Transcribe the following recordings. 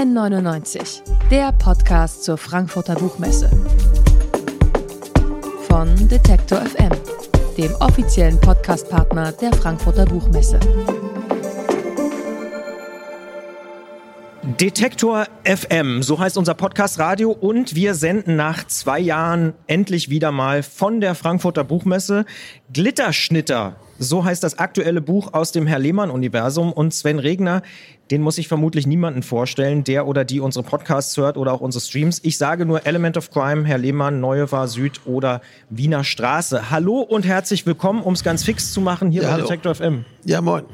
N99, der Podcast zur Frankfurter Buchmesse. Von Detektor FM, dem offiziellen Podcastpartner der Frankfurter Buchmesse. Detektor FM, so heißt unser Podcast Radio und wir senden nach zwei Jahren endlich wieder mal von der Frankfurter Buchmesse. Glitterschnitter, so heißt das aktuelle Buch aus dem Herr Lehmann-Universum und Sven Regner, den muss ich vermutlich niemanden vorstellen, der oder die unsere Podcasts hört oder auch unsere Streams. Ich sage nur Element of Crime, Herr Lehmann, Neue War Süd oder Wiener Straße. Hallo und herzlich willkommen, um es ganz fix zu machen, hier Ja, bei hallo. Detektor FM. Ja, moin.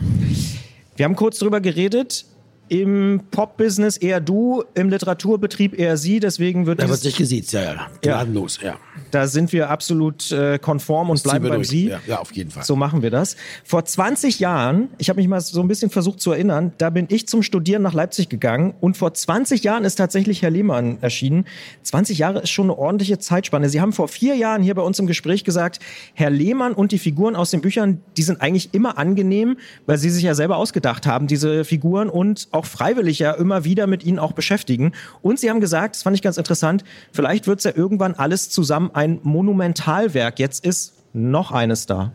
Wir haben kurz drüber geredet. Im Pop-Business eher du, im Literaturbetrieb eher sie. Deswegen wird Da wird sich gesiezt, ja, ja. Gnadenlos, ja. da sind wir absolut äh, konform und Ziehen bleiben beim durch. Sie. Ja, ja, auf jeden Fall. So machen wir das. Vor 20 Jahren, ich habe mich mal so ein bisschen versucht zu erinnern, da bin ich zum Studieren nach Leipzig gegangen und vor 20 Jahren ist tatsächlich Herr Lehmann erschienen. 20 Jahre ist schon eine ordentliche Zeitspanne. Sie haben vor vier Jahren hier bei uns im Gespräch gesagt, Herr Lehmann und die Figuren aus den Büchern, die sind eigentlich immer angenehm, weil Sie sich ja selber ausgedacht haben, diese Figuren und auch freiwillig ja immer wieder mit ihnen auch beschäftigen. Und Sie haben gesagt, das fand ich ganz interessant, vielleicht wird es ja irgendwann alles zusammen ein Monumentalwerk. Jetzt ist noch eines da.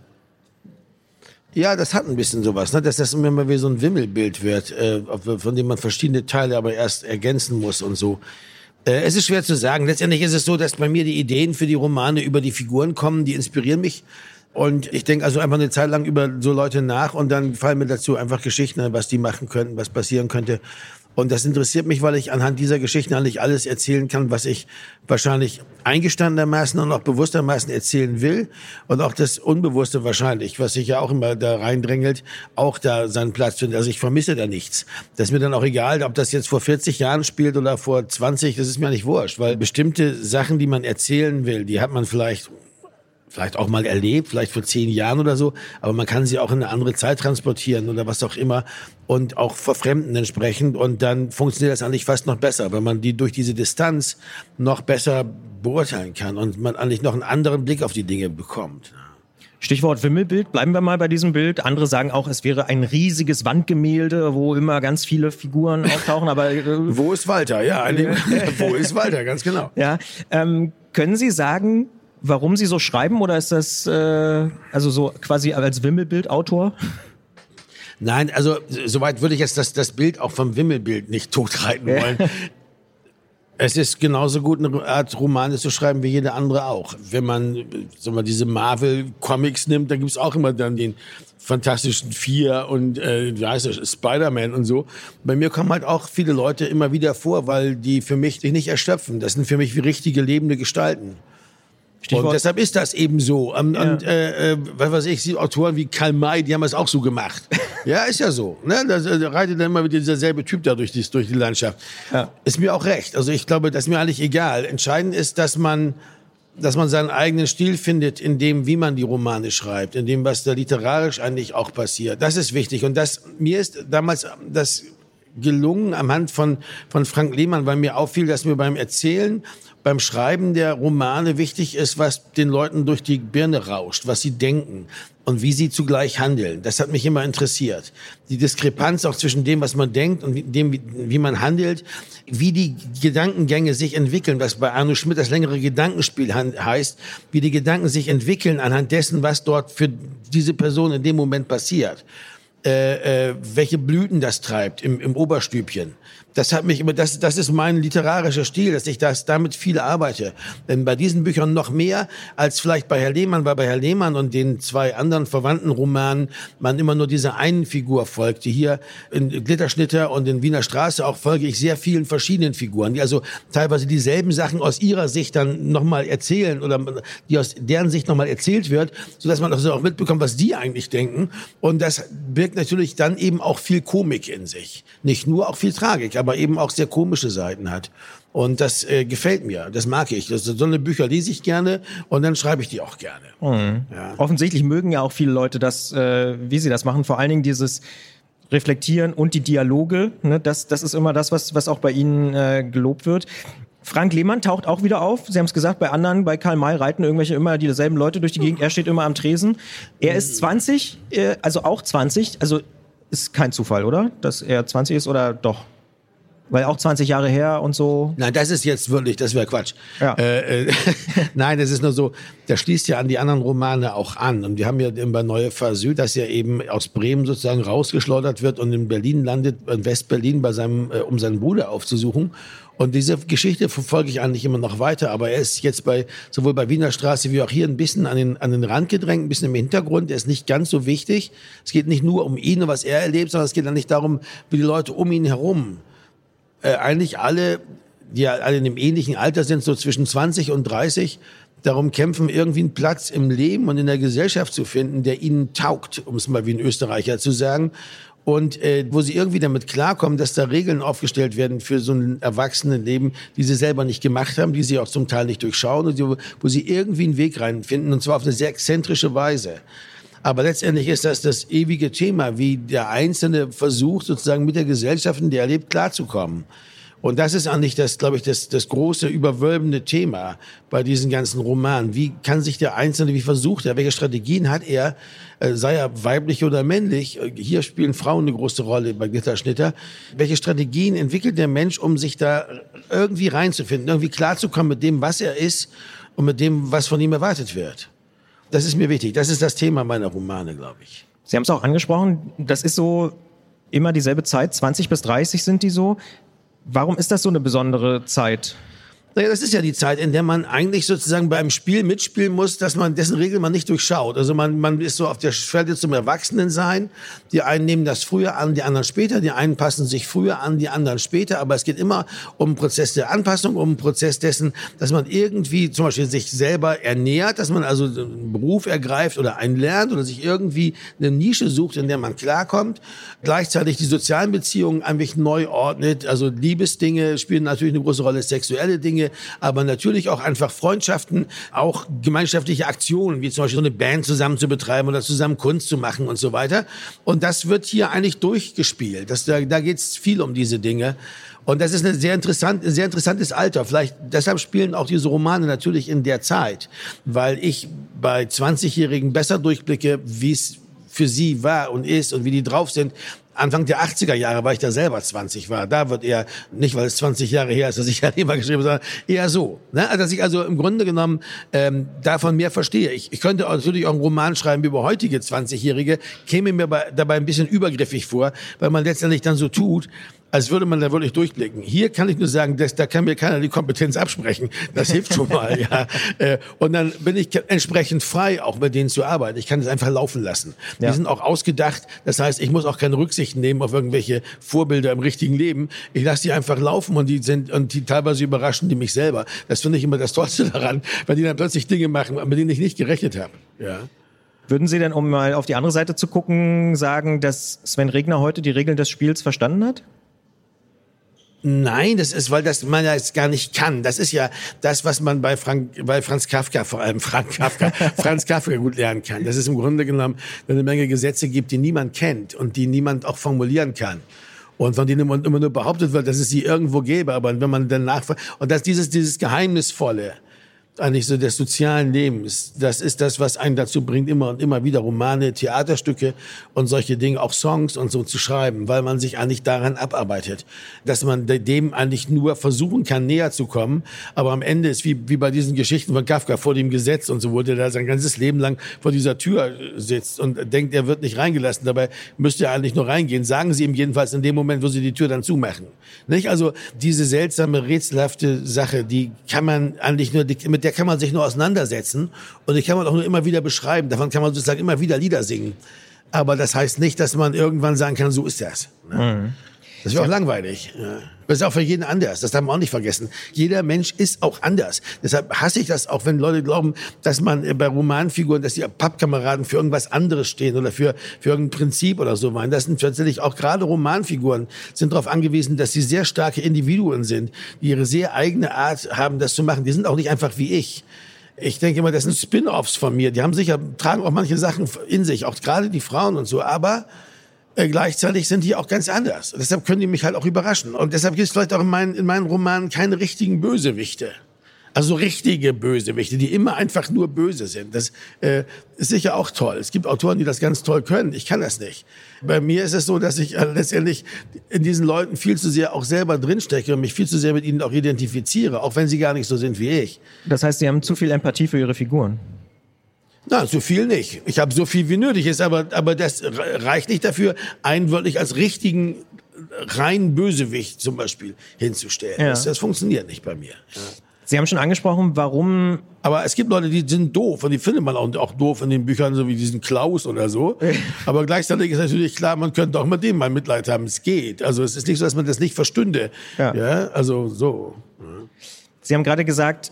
Ja, das hat ein bisschen sowas, ne? dass das immer wie so ein Wimmelbild wird, äh, von dem man verschiedene Teile aber erst ergänzen muss und so. Äh, es ist schwer zu sagen. Letztendlich ist es so, dass bei mir die Ideen für die Romane über die Figuren kommen, die inspirieren mich. Und ich denke also einfach eine Zeit lang über so Leute nach und dann fallen mir dazu einfach Geschichten was die machen könnten, was passieren könnte. Und das interessiert mich, weil ich anhand dieser Geschichten eigentlich alles erzählen kann, was ich wahrscheinlich eingestandenermaßen und auch bewusstermaßen erzählen will. Und auch das Unbewusste wahrscheinlich, was sich ja auch immer da reindrängelt, auch da seinen Platz findet. Also ich vermisse da nichts. Das ist mir dann auch egal, ob das jetzt vor 40 Jahren spielt oder vor 20, das ist mir nicht wurscht. Weil bestimmte Sachen, die man erzählen will, die hat man vielleicht vielleicht auch mal erlebt, vielleicht vor zehn Jahren oder so, aber man kann sie auch in eine andere Zeit transportieren oder was auch immer und auch vor Fremden entsprechend und dann funktioniert das eigentlich fast noch besser, weil man die durch diese Distanz noch besser beurteilen kann und man eigentlich noch einen anderen Blick auf die Dinge bekommt. Stichwort Wimmelbild, bleiben wir mal bei diesem Bild. Andere sagen auch, es wäre ein riesiges Wandgemälde, wo immer ganz viele Figuren auftauchen, aber äh, Wo ist Walter? Ja, dem, wo ist Walter? Ganz genau. ja, ähm, können Sie sagen, warum Sie so schreiben oder ist das äh, also so quasi als Wimmelbildautor? Nein, also soweit würde ich jetzt das, das Bild auch vom Wimmelbild nicht totreiten wollen. Es ist genauso gut, eine Art Romane zu schreiben wie jede andere auch. Wenn man äh, sag mal, diese Marvel-Comics nimmt, da gibt's auch immer dann den Fantastischen Vier und äh, wie heißt das, Spider-Man und so. Bei mir kommen halt auch viele Leute immer wieder vor, weil die für mich nicht erschöpfen. Das sind für mich wie richtige lebende Gestalten. Stichwort- Und deshalb ist das eben so. Und, und äh, äh, was weiß ich, Autoren wie Karl May, die haben es auch so gemacht. ja, ist ja so. Ne? Da, da reitet dann immer wieder dieser selbe Typ da durch die, durch die Landschaft. Ja. Ist mir auch recht. Also ich glaube, das ist mir eigentlich egal. Entscheidend ist, dass man, dass man seinen eigenen Stil findet, in dem, wie man die Romane schreibt, in dem, was da literarisch eigentlich auch passiert. Das ist wichtig. Und das, mir ist damals das gelungen anhand von, von Frank Lehmann, weil mir auffiel, dass mir beim Erzählen, beim Schreiben der Romane wichtig ist, was den Leuten durch die Birne rauscht, was sie denken und wie sie zugleich handeln. Das hat mich immer interessiert. Die Diskrepanz auch zwischen dem, was man denkt und dem, wie, man handelt, wie die Gedankengänge sich entwickeln, was bei Arno Schmidt das längere Gedankenspiel heißt, wie die Gedanken sich entwickeln anhand dessen, was dort für diese Person in dem Moment passiert äh, äh, welche Blüten das treibt im, im Oberstübchen. Das hat mich immer, das, das ist mein literarischer Stil, dass ich das damit viel arbeite. Denn bei diesen Büchern noch mehr als vielleicht bei Herr Lehmann, weil bei Herr Lehmann und den zwei anderen verwandten Romanen man immer nur dieser einen Figur folgte. Hier in Glitterschnitter und in Wiener Straße auch folge ich sehr vielen verschiedenen Figuren, die also teilweise dieselben Sachen aus ihrer Sicht dann nochmal erzählen oder die aus deren Sicht nochmal erzählt wird, sodass man also auch mitbekommt, was die eigentlich denken. Und das birgt natürlich dann eben auch viel Komik in sich. Nicht nur auch viel Tragik, aber eben auch sehr komische Seiten hat. Und das äh, gefällt mir, das mag ich. Das, so eine Bücher lese ich gerne und dann schreibe ich die auch gerne. Ja. Offensichtlich mögen ja auch viele Leute das, äh, wie sie das machen. Vor allen Dingen dieses Reflektieren und die Dialoge. Ne? Das, das ist immer das, was, was auch bei Ihnen äh, gelobt wird. Frank Lehmann taucht auch wieder auf. Sie haben es gesagt, bei anderen, bei Karl May reiten irgendwelche immer dieselben Leute durch die Gegend. Er steht immer am Tresen. Er ist 20, äh, also auch 20. Also ist kein Zufall, oder? Dass er 20 ist oder doch? Weil auch 20 Jahre her und so. Nein, das ist jetzt wirklich, das wäre Quatsch. Ja. Äh, äh, Nein, es ist nur so, der schließt ja an die anderen Romane auch an. Und wir haben ja bei Neue Versü, dass er eben aus Bremen sozusagen rausgeschleudert wird und in Berlin landet, in West-Berlin, bei seinem, äh, um seinen Bruder aufzusuchen. Und diese Geschichte verfolge ich eigentlich immer noch weiter. Aber er ist jetzt bei, sowohl bei Wiener Straße wie auch hier ein bisschen an den, an den Rand gedrängt, ein bisschen im Hintergrund. Er ist nicht ganz so wichtig. Es geht nicht nur um ihn und was er erlebt, sondern es geht eigentlich darum, wie die Leute um ihn herum äh, eigentlich alle, die ja alle in einem ähnlichen Alter sind, so zwischen 20 und 30, darum kämpfen, irgendwie einen Platz im Leben und in der Gesellschaft zu finden, der ihnen taugt, um es mal wie ein Österreicher zu sagen. Und äh, wo sie irgendwie damit klarkommen, dass da Regeln aufgestellt werden für so ein Erwachsenenleben, die sie selber nicht gemacht haben, die sie auch zum Teil nicht durchschauen und wo sie irgendwie einen Weg reinfinden, und zwar auf eine sehr exzentrische Weise. Aber letztendlich ist das das ewige Thema, wie der Einzelne versucht, sozusagen mit der Gesellschaft, in der er lebt, klarzukommen. Und das ist eigentlich das, glaube ich, das, das große, überwölbende Thema bei diesen ganzen Romanen. Wie kann sich der Einzelne, wie versucht er, welche Strategien hat er, äh, sei er weiblich oder männlich? Hier spielen Frauen eine große Rolle bei Gitterschnitter. Welche Strategien entwickelt der Mensch, um sich da irgendwie reinzufinden, irgendwie klarzukommen mit dem, was er ist und mit dem, was von ihm erwartet wird? Das ist mir wichtig. Das ist das Thema meiner Romane, glaube ich. Sie haben es auch angesprochen, das ist so immer dieselbe Zeit, 20 bis 30 sind die so. Warum ist das so eine besondere Zeit? Naja, das ist ja die Zeit, in der man eigentlich sozusagen beim Spiel mitspielen muss, dass man dessen Regeln man nicht durchschaut. Also man, man ist so auf der Schwelle zum Erwachsenensein. Die einen nehmen das früher an, die anderen später. Die einen passen sich früher an, die anderen später. Aber es geht immer um einen Prozess der Anpassung, um einen Prozess dessen, dass man irgendwie zum Beispiel sich selber ernährt, dass man also einen Beruf ergreift oder einen lernt oder sich irgendwie eine Nische sucht, in der man klarkommt. Gleichzeitig die sozialen Beziehungen eigentlich neu ordnet. Also Liebesdinge spielen natürlich eine große Rolle, sexuelle Dinge Dinge, aber natürlich auch einfach Freundschaften, auch gemeinschaftliche Aktionen, wie zum Beispiel so eine Band zusammen zu betreiben oder zusammen Kunst zu machen und so weiter. Und das wird hier eigentlich durchgespielt. Das, da da geht es viel um diese Dinge. Und das ist ein sehr, interessant, sehr interessantes Alter. Vielleicht deshalb spielen auch diese Romane natürlich in der Zeit, weil ich bei 20-Jährigen besser durchblicke, wie es für sie war und ist und wie die drauf sind, Anfang der 80er Jahre, weil ich da selber 20 war. Da wird eher, nicht weil es 20 Jahre her ist, dass ich ja immer geschrieben habe, sondern eher so. Ne? Also, dass ich also im Grunde genommen ähm, davon mehr verstehe. Ich, ich könnte natürlich auch einen Roman schreiben über heutige 20-Jährige, käme mir dabei ein bisschen übergriffig vor, weil man letztendlich dann so tut, als würde man da wirklich durchblicken. Hier kann ich nur sagen, dass, da kann mir keiner die Kompetenz absprechen. Das hilft schon mal. ja. Äh, und dann bin ich entsprechend frei, auch mit denen zu arbeiten. Ich kann es einfach laufen lassen. Die ja. sind auch ausgedacht. Das heißt, ich muss auch keine Rücksicht nehmen auf irgendwelche Vorbilder im richtigen Leben. Ich lasse die einfach laufen und die sind und die teilweise überraschen die mich selber. Das finde ich immer das Tollste daran, weil die dann plötzlich Dinge machen, mit denen ich nicht gerechnet habe. Ja. Würden Sie denn, um mal auf die andere Seite zu gucken, sagen, dass Sven Regner heute die Regeln des Spiels verstanden hat? Nein, das ist, weil das man ja jetzt gar nicht kann. Das ist ja das, was man bei, Frank, bei Franz Kafka, vor allem Frank Kafka, Franz Kafka gut lernen kann. Das ist im Grunde genommen eine Menge Gesetze gibt, die niemand kennt und die niemand auch formulieren kann. Und von denen immer nur behauptet wird, dass es sie irgendwo gäbe. Aber wenn man dann nachfragt, und dass dieses, dieses Geheimnisvolle, eigentlich so des sozialen Lebens. Das ist das, was einen dazu bringt, immer und immer wieder Romane, Theaterstücke und solche Dinge, auch Songs und so zu schreiben, weil man sich eigentlich daran abarbeitet, dass man dem eigentlich nur versuchen kann, näher zu kommen. Aber am Ende ist wie, wie bei diesen Geschichten von Kafka vor dem Gesetz und so, wo der da sein ganzes Leben lang vor dieser Tür sitzt und denkt, er wird nicht reingelassen. Dabei müsste er eigentlich nur reingehen. Sagen Sie ihm jedenfalls in dem Moment, wo Sie die Tür dann zumachen. Nicht? Also diese seltsame, rätselhafte Sache, die kann man eigentlich nur mit mit der kann man sich nur auseinandersetzen und die kann man auch nur immer wieder beschreiben. Davon kann man sozusagen immer wieder Lieder singen. Aber das heißt nicht, dass man irgendwann sagen kann, so ist das. Ne? Mhm. Das wäre auch langweilig. Ja. Das ist auch für jeden anders. Das darf man auch nicht vergessen. Jeder Mensch ist auch anders. Deshalb hasse ich das auch, wenn Leute glauben, dass man bei Romanfiguren, dass die Pappkameraden für irgendwas anderes stehen oder für, für irgendein Prinzip oder so meinen. Das sind tatsächlich auch gerade Romanfiguren sind darauf angewiesen, dass sie sehr starke Individuen sind, die ihre sehr eigene Art haben, das zu machen. Die sind auch nicht einfach wie ich. Ich denke immer, das sind Spin-offs von mir. Die haben sicher, tragen auch manche Sachen in sich, auch gerade die Frauen und so. Aber äh, gleichzeitig sind die auch ganz anders. Deshalb können die mich halt auch überraschen. Und deshalb gibt es vielleicht auch in meinen, in meinen Romanen keine richtigen Bösewichte. Also richtige Bösewichte, die immer einfach nur böse sind. Das äh, ist sicher auch toll. Es gibt Autoren, die das ganz toll können. Ich kann das nicht. Bei mir ist es so, dass ich äh, letztendlich in diesen Leuten viel zu sehr auch selber drinstecke und mich viel zu sehr mit ihnen auch identifiziere, auch wenn sie gar nicht so sind wie ich. Das heißt, Sie haben zu viel Empathie für Ihre Figuren. Na, so viel nicht. Ich habe so viel wie nötig ist, aber, aber das reicht nicht dafür, einen wirklich als richtigen rein Bösewicht zum Beispiel hinzustellen. Ja. Das, das funktioniert nicht bei mir. Ja. Sie haben schon angesprochen, warum. Aber es gibt Leute, die sind doof und die findet man auch, auch doof in den Büchern, so wie diesen Klaus oder so. Aber gleichzeitig ist natürlich klar, man könnte auch mit dem mal Mitleid haben. Es geht. Also es ist nicht so, dass man das nicht verstünde. Ja. Ja, also so. Sie haben gerade gesagt,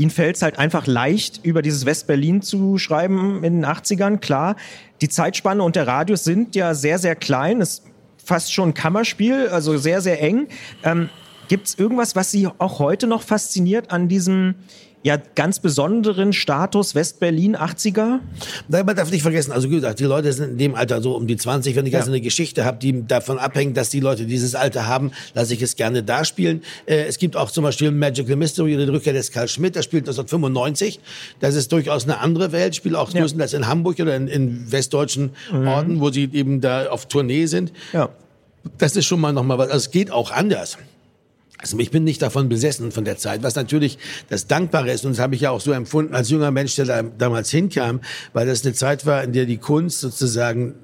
Ihnen fällt es halt einfach leicht, über dieses West-Berlin zu schreiben in den 80ern. Klar, die Zeitspanne und der Radius sind ja sehr, sehr klein. Es ist fast schon ein Kammerspiel, also sehr, sehr eng. Ähm, Gibt es irgendwas, was Sie auch heute noch fasziniert an diesem ja ganz besonderen Status West-Berlin 80er? Nein, man darf nicht vergessen, also gesagt, die Leute sind in dem Alter so um die 20. Wenn ich also eine Geschichte habe, die davon abhängt, dass die Leute dieses Alter haben, lasse ich es gerne darspielen. Äh, es gibt auch zum Beispiel Magical Mystery, die Rückkehr des Karl Schmidt, das spielt 1995. Das ist durchaus eine andere Welt, spielt auch Ja. größtenteils in Hamburg oder in, in westdeutschen Orten, wo sie eben da auf Tournee sind. Ja. Das ist schon mal noch mal was. Also es geht auch anders. Also ich bin nicht davon besessen von der Zeit, was natürlich das Dankbare ist. Und das habe ich ja auch so empfunden als junger Mensch, der da damals hinkam, weil das eine Zeit war, in der die Kunst sozusagen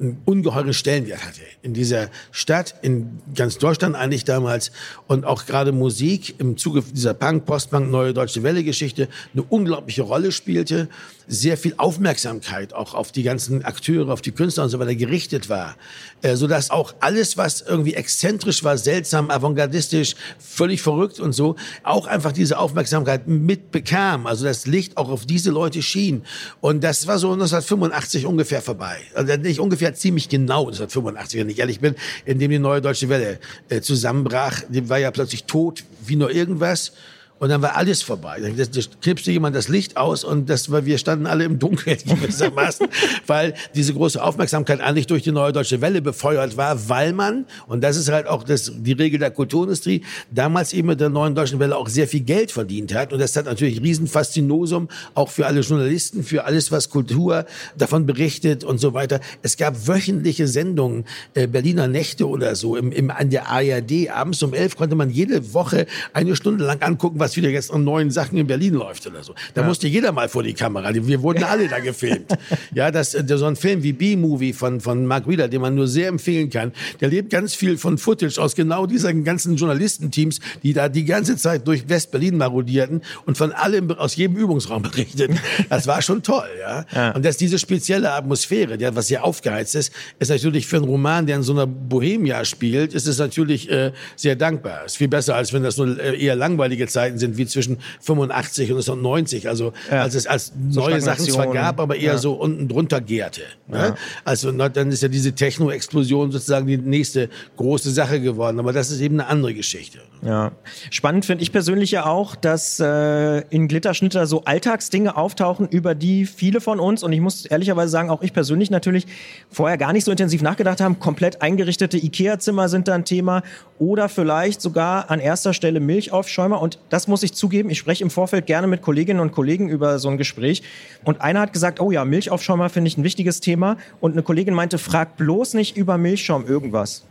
einen ungeheuren Stellenwert hatte. In dieser Stadt, in ganz Deutschland eigentlich damals und auch gerade Musik im Zuge dieser Punk, Postpunk, Neue Deutsche Welle Geschichte eine unglaubliche Rolle spielte. Sehr viel Aufmerksamkeit auch auf die ganzen Akteure, auf die Künstler und so weiter gerichtet war. Äh, sodass auch alles, was irgendwie exzentrisch war, seltsam, avantgardistisch, völlig verrückt und so, auch einfach diese Aufmerksamkeit mitbekam. Also das Licht auch auf diese Leute schien. Und das war so 1985 ungefähr vorbei. Also nicht ungefähr ziemlich genau 1985, wenn ich ehrlich bin, in dem die Neue Deutsche Welle äh, zusammenbrach. Die war ja plötzlich tot wie nur irgendwas. Und dann war alles vorbei. Das knipste jemand das Licht aus und das war, wir standen alle im Dunkeln gewissermaßen, weil diese große Aufmerksamkeit eigentlich durch die Neue Deutsche Welle befeuert war, weil man, und das ist halt auch das, die Regel der Kulturindustrie, damals eben mit der Neuen Deutschen Welle auch sehr viel Geld verdient hat. Und das hat natürlich riesen Faszinosum, auch für alle Journalisten, für alles, was Kultur davon berichtet und so weiter. Es gab wöchentliche Sendungen, äh, Berliner Nächte oder so, im, im, an der ARD. Abends um elf konnte man jede Woche eine Stunde lang angucken, was wieder jetzt an neuen Sachen in Berlin läuft oder so. Da musste jeder mal vor die Kamera. Wir wurden alle da gefilmt. Ja, das, äh, so ein Film wie B-Movie von, von Mark Wheeler, den man nur sehr empfehlen kann, der lebt ganz viel von Footage aus genau diesen ganzen Journalistenteams, die da die ganze Zeit durch West-Berlin marodierten und von allem, aus jedem Übungsraum berichteten. Das war schon toll, ja. Ja. Und dass diese spezielle Atmosphäre, die, was sehr aufgeheizt ist, ist natürlich für einen Roman, der in so einer Bohemia spielt, ist es natürlich äh, sehr dankbar. Ist viel besser, als wenn das nur äh, eher langweilige Zeiten sind, wie zwischen 85 und 1990. Also Ja. als es als So neue Sachen zwar gab, aber eher Ja. so unten drunter gärte. Ne? Also dann ist ja diese Techno-Explosion sozusagen die nächste große Sache geworden. Aber das ist eben eine andere Geschichte. Ja. Spannend finde ich persönlich ja auch, dass äh, in Glitterschnitter so Alltagsdinge auftauchen, über die viele von uns, und ich muss ehrlicherweise sagen, auch ich persönlich natürlich vorher gar nicht so intensiv nachgedacht haben. Komplett eingerichtete Ikea-Zimmer sind da ein Thema oder vielleicht sogar an erster Stelle Milchaufschäumer. Und das muss ich zugeben, ich spreche im Vorfeld gerne mit Kolleginnen und Kollegen über so ein Gespräch. Und einer hat gesagt, oh ja, Milchaufschäumer finde ich ein wichtiges Thema. Und eine Kollegin meinte, frag bloß nicht über Milchschaum irgendwas.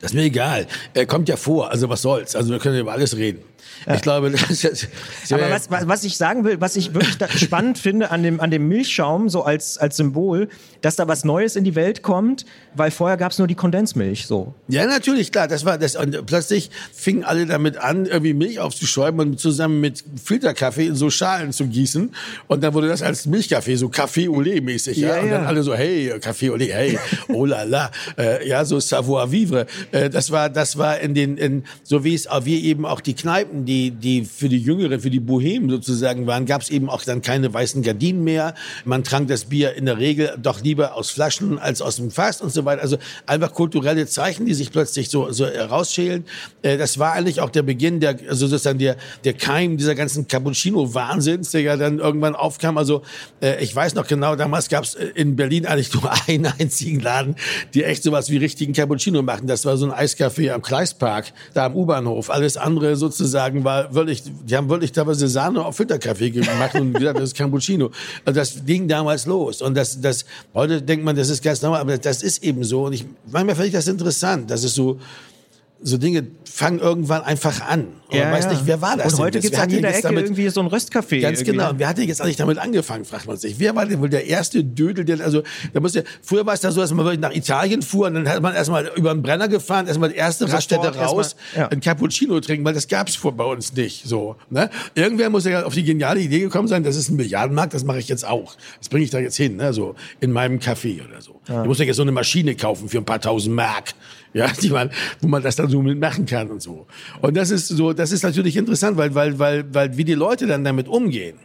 Das ist mir egal. Er kommt ja vor, also was soll's. Also wir können über alles reden. Ich glaube, das ist. Aber was, was, ich sagen will, was ich wirklich spannend finde an dem, an dem Milchschaum, so als, als Symbol, dass da was Neues in die Welt kommt, weil vorher gab es nur die Kondensmilch. So. Ja, natürlich, klar. Das war das. Und plötzlich fingen alle damit an, irgendwie Milch aufzuschäumen und zusammen mit Filterkaffee in so Schalen zu gießen. Und dann wurde das als Milchkaffee, so Café au lait mäßig. Ja, Ja, Und dann ja. alle so, hey, lait, hey, oh la la. Äh, ja, so savoir vivre. Äh, das war, das war in den, in, so wie es, wie eben auch die Kneipen, die, die für die Jüngeren, für die Bohemen sozusagen waren, gab es eben auch dann keine weißen Gardinen mehr. Man trank das Bier in der Regel doch lieber aus Flaschen als aus dem Fass und so weiter. Also einfach kulturelle Zeichen, die sich plötzlich so, so herausschälen. Äh, das war eigentlich auch der Beginn der, also sozusagen der, der Keim dieser ganzen Cappuccino-Wahnsinns, der ja dann irgendwann aufkam. Also äh, ich weiß noch genau, damals gab es in Berlin eigentlich nur einen einzigen Laden, die echt sowas wie richtigen Cappuccino machen. Das das war so ein Eiscafé am Kleistpark, da am U-Bahnhof. Alles andere sozusagen war wirklich, die haben wirklich teilweise Sahne auf Filterkaffee gemacht und gesagt, das ist Cappuccino. Also das ging damals los. Und das, das, heute denkt man, das ist ganz normal, aber das ist eben so. Und ich, manchmal finde ich das interessant, dass es so, so Dinge fangen irgendwann einfach an. Und Ja, man weiß ja. nicht, wer war das Und denn heute gibt's Wer an jeder Ecke damit- irgendwie so ein Röstcafé. Ganz irgendwie, genau. Und wer hat denn jetzt eigentlich damit angefangen, fragt man sich. Wer war denn wohl der erste Dödel, der, also, da musste, früher war es da so, dass man wirklich nach Italien fuhr und dann hat man erstmal über den Brenner gefahren, erstmal die erste Raststätte raus, ja. ein Cappuccino trinken, weil das gab's vor bei uns nicht, so, ne? Irgendwer muss ja auf die geniale Idee gekommen sein, das ist ein Milliardenmarkt, das mache ich jetzt auch. Das bringe ich da jetzt hin, ne, so, in meinem Café oder so. Ich muss ja jetzt so eine Maschine kaufen für ein paar tausend Mark. Ja, die man, wo man das dann so mitmachen kann und so. Und das ist so, das ist natürlich interessant, weil, weil, weil, weil wie die Leute dann damit umgehen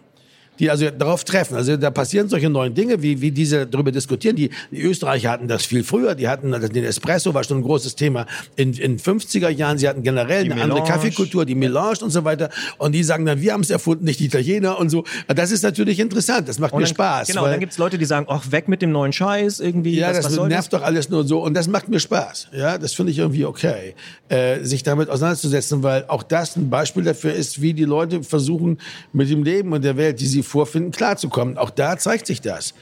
die also darauf treffen. Also da passieren solche neuen Dinge, wie, wie diese darüber diskutieren. Die, die Österreicher hatten das viel früher, die hatten den Espresso, war schon ein großes Thema in, in 50er Jahren. Sie hatten generell Die eine andere Melange. Kaffeekultur, die Melange und so weiter. Und die sagen dann, wir haben es erfunden, nicht die Italiener und so. Das ist natürlich interessant, das macht Und mir dann, Spaß. Genau, weil- dann gibt's Leute, die sagen, ach, weg mit dem neuen Scheiß irgendwie. ja, was, das was nervt doch alles nur so und das macht mir Spaß. Ja, das finde ich irgendwie okay, äh, sich damit auseinanderzusetzen, weil auch das ein Beispiel dafür ist, wie die Leute versuchen, mit dem Leben und der Welt, die sie vorfinden, klarzukommen. Auch da zeigt sich das.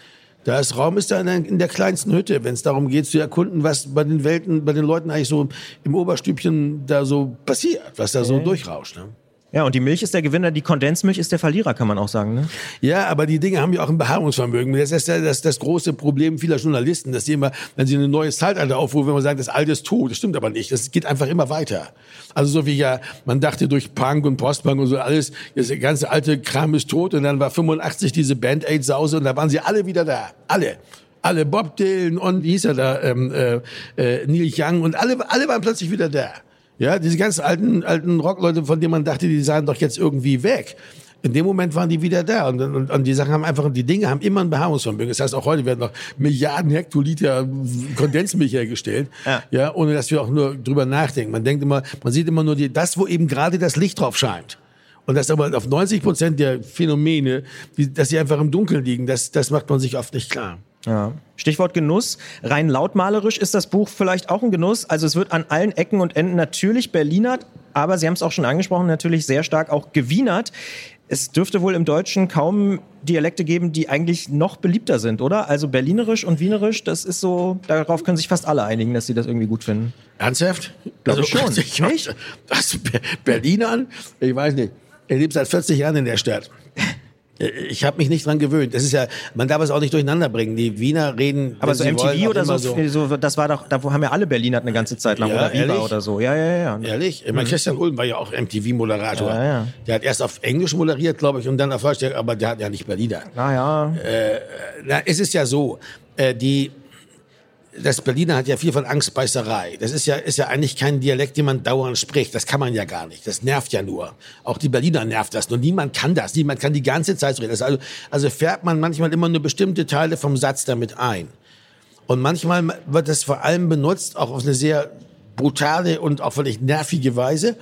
Da ist Raum ist da in der, in der kleinsten Hütte, wenn es darum geht zu erkunden, was bei den Welten, bei den Leuten eigentlich so im Oberstübchen da so passiert, was da so durchrauscht. Ne? Ja, und die Milch ist der Gewinner, die Kondensmilch ist der Verlierer, kann man auch sagen. Ne? Ja, aber die Dinge haben ja auch ein Beharrungsvermögen. Das ist ja das, das große Problem vieler Journalisten, dass sie immer, wenn sie ein neues Zeitalter aufrufen, wenn man sagt, das Alte ist tot. Das stimmt aber nicht. Das geht einfach immer weiter. Also so wie ja, man dachte durch Punk und Postpunk und so alles, das ganze alte Kram ist tot und dann war 85 diese Band-Aid-Sause und da waren sie alle wieder da. Alle. Alle, Bob Dylan und wie hieß er da, ähm, äh, äh, Neil Young und alle, alle waren plötzlich wieder da. Ja, diese ganz alten, alten Rockleute, von denen man dachte, die seien doch jetzt irgendwie weg. In dem Moment waren die wieder da und, und, und die Sachen haben einfach, die Dinge haben immer ein Beharrungsvermögen. Das heißt, auch heute werden noch Milliarden Hektoliter Kondensmilch hergestellt, Ja. ja. ohne dass wir auch nur drüber nachdenken. Man denkt immer, man sieht immer nur die, das, wo eben gerade das Licht drauf scheint. Und das aber auf 90 Prozent der Phänomene, die, dass sie einfach im Dunkeln liegen, das, das macht man sich oft nicht klar. Ja. Stichwort Genuss. Rein lautmalerisch ist das Buch vielleicht auch ein Genuss. Also es wird an allen Ecken und Enden natürlich Berlinert, aber Sie haben es auch schon angesprochen, natürlich sehr stark auch gewienert. Es dürfte wohl im Deutschen kaum Dialekte geben, die eigentlich noch beliebter sind, oder? Also Berlinerisch und Wienerisch, das ist so, darauf können sich fast alle einigen, dass sie das irgendwie gut finden. Ernsthaft? Glaub ich schon. Ich, Nicht? Was, Be- Berlinern? Ich weiß nicht. Er lebt seit 40 Jahren in der Stadt. Ich habe mich nicht dran gewöhnt. Das ist ja, man darf es auch nicht durcheinander bringen. Die Wiener reden, Aber so MTV wollen, oder so, so, das war doch, da haben ja alle Berliner eine ganze Zeit lang Ja, oder Viva oder so. Ja, ja, ja. Ehrlich? Ich meine, Christian Ulm war ja auch MTV-Moderator. Ja, ja. Der hat erst auf Englisch moderiert, glaube ich, und dann auf Deutsch, aber der hat ja nicht Berliner. Naja, Na, es ist ja so, äh, die, das Berliner hat ja viel von Angstbeißerei. Das ist ja, ist ja eigentlich kein Dialekt, den man dauernd spricht. Das kann man ja gar nicht. Das nervt ja nur. Auch die Berliner nervt das. Nur niemand kann das. Niemand kann die ganze Zeit so reden. Also, also färbt man manchmal immer nur bestimmte Teile vom Satz damit ein. Und manchmal wird das vor allem benutzt, auch auf eine sehr brutale und auch völlig nervige Weise,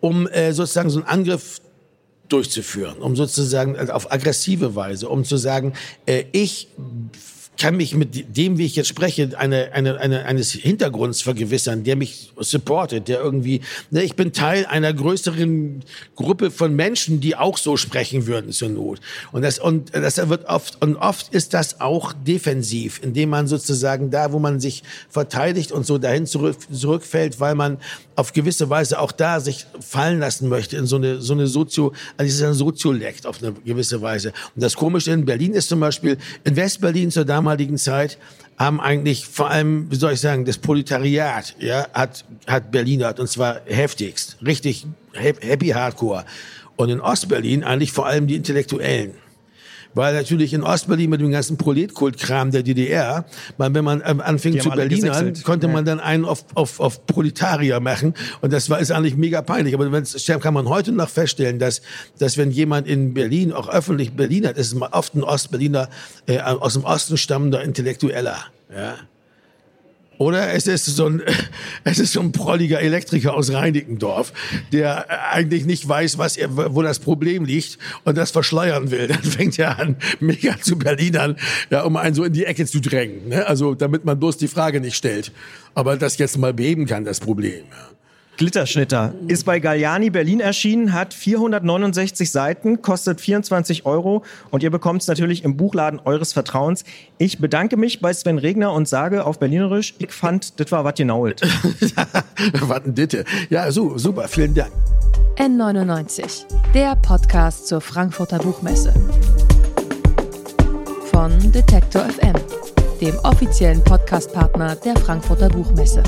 um äh, sozusagen so einen Angriff durchzuführen, um sozusagen also auf aggressive Weise, um zu sagen, äh, ich kann mich mit dem, wie ich jetzt spreche, eine, eine, eine, eines Hintergrunds vergewissern, der mich supportet, der irgendwie, ne, ich bin Teil einer größeren Gruppe von Menschen, die auch so sprechen würden zur Not. Und das, und das wird oft, und oft ist das auch defensiv, indem man sozusagen da, wo man sich verteidigt und so dahin zurück, zurückfällt, weil man auf gewisse Weise auch da sich fallen lassen möchte in so eine, so eine Sozio, also es ist ein Soziolekt auf eine gewisse Weise. Und das Komische in Berlin ist zum Beispiel, in Westberlin zur damaligen Zeit haben eigentlich vor allem, wie soll ich sagen, das Proletariat, ja, hat, hat Berlinert und zwar heftigst, richtig hap- happy hardcore. Und in Ostberlin eigentlich vor allem die Intellektuellen. Weil natürlich in Ostberlin mit dem ganzen Proletkult-Kram der DDR, weil wenn man ähm, anfing Die zu Berlinern, konnte Ja. man dann einen auf, auf, auf Proletarier machen. Und das war ist eigentlich mega peinlich. Aber wenn's, kann man heute noch feststellen, dass, dass wenn jemand in Berlin auch öffentlich Berliner ist, ist es oft ein Ostberliner, äh, aus dem Osten stammender Intellektueller. Ja. Oder es ist so ein, es ist so ein prolliger Elektriker aus Reinickendorf, der eigentlich nicht weiß, was er, wo das Problem liegt und das verschleiern will. Dann fängt er an, mega zu Berlinern, ja, um einen so in die Ecke zu drängen. Ne? Also, damit man bloß die Frage nicht stellt. Aber das jetzt mal beheben kann, das Problem. Ja. Glitterschnitter ist bei Galliani Berlin erschienen, hat 469 Seiten, kostet 24 Euro und ihr bekommt es natürlich im Buchladen eures Vertrauens. Ich bedanke mich bei Sven Regner und sage auf Berlinerisch, ich fand, das war was genau. was denn ditte? Ja, so, super, vielen Dank. N99, der Podcast zur Frankfurter Buchmesse. Von Detektor FM, dem offiziellen Podcastpartner der Frankfurter Buchmesse.